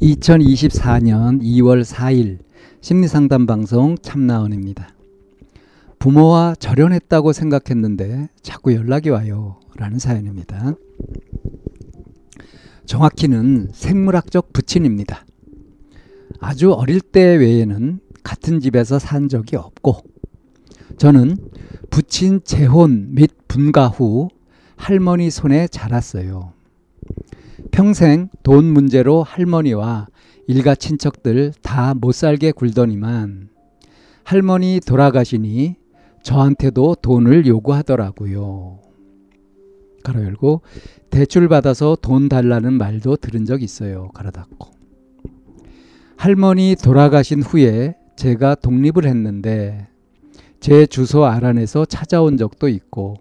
2024년 2월 4일 심리상담 방송 참나원입니다. 부모와 절연했다고 생각했는데 자꾸 연락이 와요. 라는 사연입니다. 정확히는 생물학적 부친입니다. 아주 어릴 때 외에는 같은 집에서 산 적이 없고 저는 부친 재혼 및 분가 후 할머니 손에 자랐어요. 평생 돈 문제로 할머니와 일가 친척들 다 못 살게 굴더니만 할머니 돌아가시니 저한테도 돈을 요구하더라고요. 가로 열고 대출 받아서 돈 달라는 말도 들은 적 있어요. 가로 닫고. 할머니 돌아가신 후에 제가 독립을 했는데 제 주소 알아내서 찾아온 적도 있고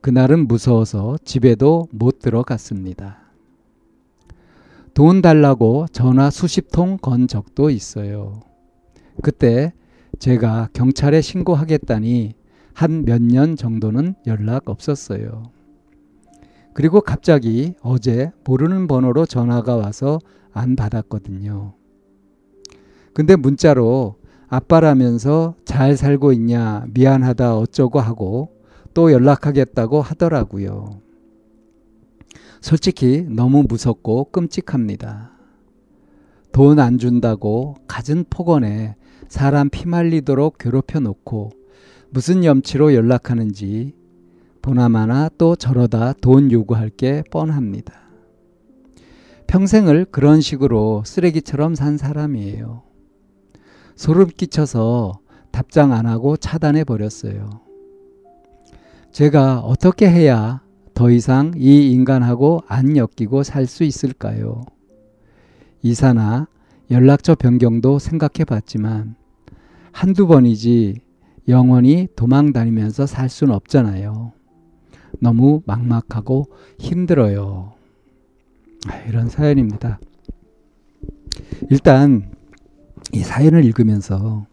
그날은 무서워서 집에도 못 들어갔습니다. 돈 달라고 전화 수십 통 건 적도 있어요. 그때 제가 경찰에 신고하겠다니 한 몇 년 정도는 연락 없었어요. 그리고 갑자기 어제 모르는 번호로 전화가 와서 안 받았거든요. 근데 문자로 아빠라면서 잘 살고 있냐, 미안하다, 어쩌고 하고 또 연락하겠다고 하더라고요. 솔직히 너무 무섭고 끔찍합니다. 돈 안 준다고 갖은 폭언에 사람 피말리도록 괴롭혀 놓고 무슨 염치로 연락하는지 보나마나 또 저러다 돈 요구할 게 뻔합니다. 평생을 그런 식으로 쓰레기처럼 산 사람이에요. 소름 끼쳐서 답장 안 하고 차단해 버렸어요. 제가 어떻게 해야 더 이상 이 인간하고 안 엮이고 살 수 있을까요? 이사나 연락처 변경도 생각해 봤지만 한두 번이지 영원히 도망 다니면서 살 수는 없잖아요. 너무 막막하고 힘들어요. 아, 이런 사연입니다. 일단 이 사연을 읽으면서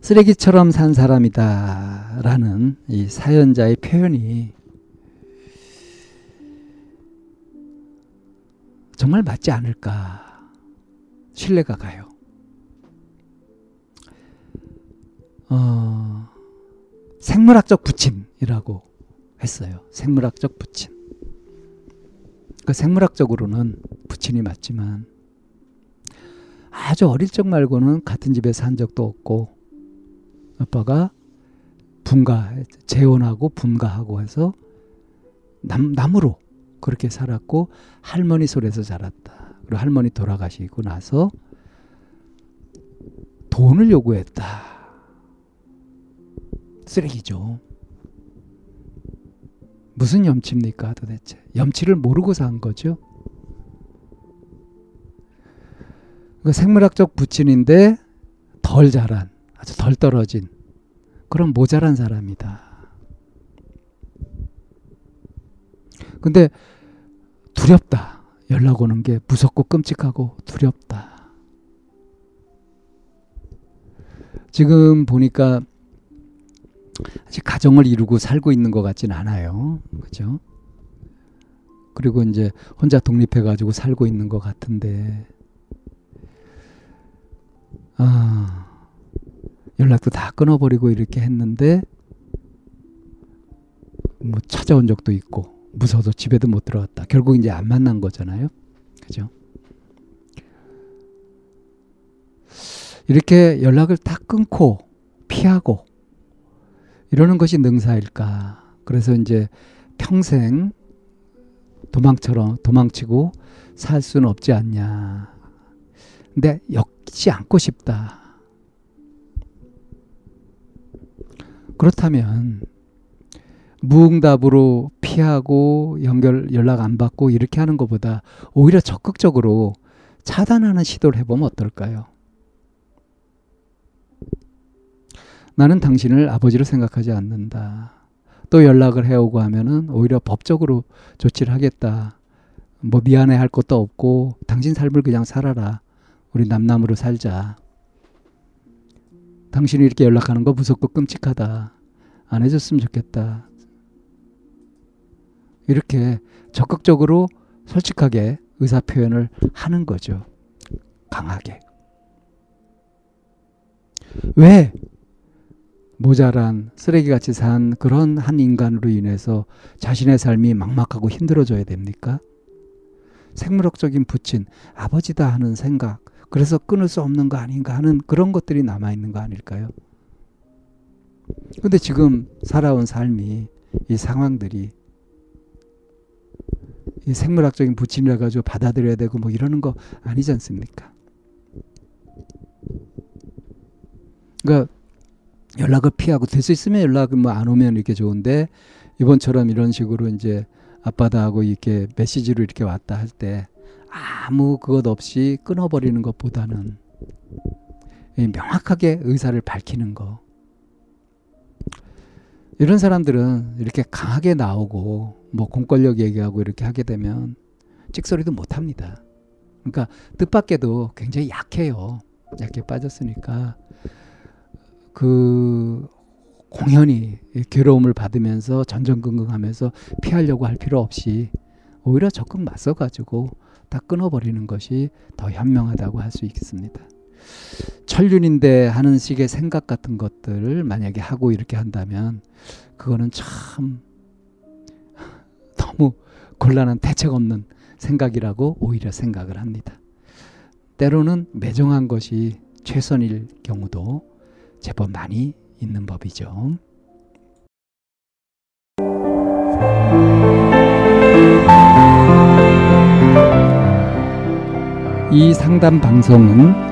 쓰레기처럼 산 사람이다 라는 이 사연자의 표현이 정말 맞지 않을까 신뢰가 가요. 어, 생물학적 부침이라고 했어요. 생물학적 부친. 그 생물학적으로는 부친이 맞지만 아주 어릴 적 말고는 같은 집에 산 적도 없고 아빠가 분가 재혼하고 분가하고 해서 남, 남으로 그렇게 살았고 할머니 손에서 자랐다. 그리고 할머니 돌아가시고 나서 돈을 요구했다. 쓰레기죠. 무슨 염치입니까 도대체? 염치를 모르고 산 거죠. 그 생물학적 부친인데 덜 자란, 아주 덜 떨어진 그런 모자란 사람이다. 근데 두렵다. 연락 오는 게 무섭고 끔찍하고 두렵다. 지금 보니까 아직 가정을 이루고 살고 있는 것 같진 않아요. 그죠? 그리고 이제 혼자 독립해가지고 살고 있는 것 같은데, 아, 연락도 다 끊어버리고 이렇게 했는데, 뭐 찾아온 적도 있고, 무서워서 집에도 못 들어갔다. 결국 이제 안 만난 거잖아요. 그죠? 이렇게 연락을 다 끊고 피하고 이러는 것이 능사일까? 그래서 이제 평생 도망처럼 도망치고 살 수는 없지 않냐. 근데 엮지 않고 싶다. 그렇다면 무응답으로 피하고 연결 연락 안 받고 이렇게 하는 것보다 오히려 적극적으로 차단하는 시도를 해보면 어떨까요? 나는 당신을 아버지로 생각하지 않는다. 또 연락을 해오고 하면은 오히려 법적으로 조치를 하겠다. 뭐 미안해 할 것도 없고 당신 삶을 그냥 살아라. 우리 남남으로 살자. 당신이 이렇게 연락하는 거 무섭고 끔찍하다. 안 해줬으면 좋겠다. 이렇게 적극적으로 솔직하게 의사 표현을 하는 거죠. 강하게. 왜 모자란 쓰레기같이 산 그런 한 인간으로 인해서 자신의 삶이 막막하고 힘들어져야 됩니까? 생물학적인 부친, 아버지다 하는 생각, 그래서 끊을 수 없는 거 아닌가 하는 그런 것들이 남아있는 거 아닐까요? 근데 지금 살아온 삶이, 이 상황들이 이 생물학적인 부친이라 가지고 받아들여야 되고 뭐 이러는 거 아니지 않습니까? 그러니까 연락을 피하고 될 수 있으면 연락을 뭐안 오면 이렇게 좋은데 이번처럼 이런 식으로 이제 아빠다 하고 이렇게 메시지로 이렇게 왔다 할 때 아무 그것 없이 끊어버리는 것보다는 명확하게 의사를 밝히는 거. 이런 사람들은 이렇게 강하게 나오고 뭐 공권력 얘기하고 이렇게 하게 되면 찍소리도 못 합니다. 그러니까 뜻밖에도 굉장히 약해요. 약해 빠졌으니까 그 공연히 괴로움을 받으면서 전전긍긍하면서 피하려고 할 필요 없이 오히려 적극 맞서가지고 다 끊어버리는 것이 더 현명하다고 할 수 있겠습니다. 천륜인데 하는 식의 생각 같은 것들을 만약에 하고 이렇게 한다면 그거는 참 너무 곤란한 대책 없는 생각이라고 오히려 생각을 합니다. 때로는 매정한 것이 최선일 경우도 제법 많이 있는 법이죠. 이 상담 방송은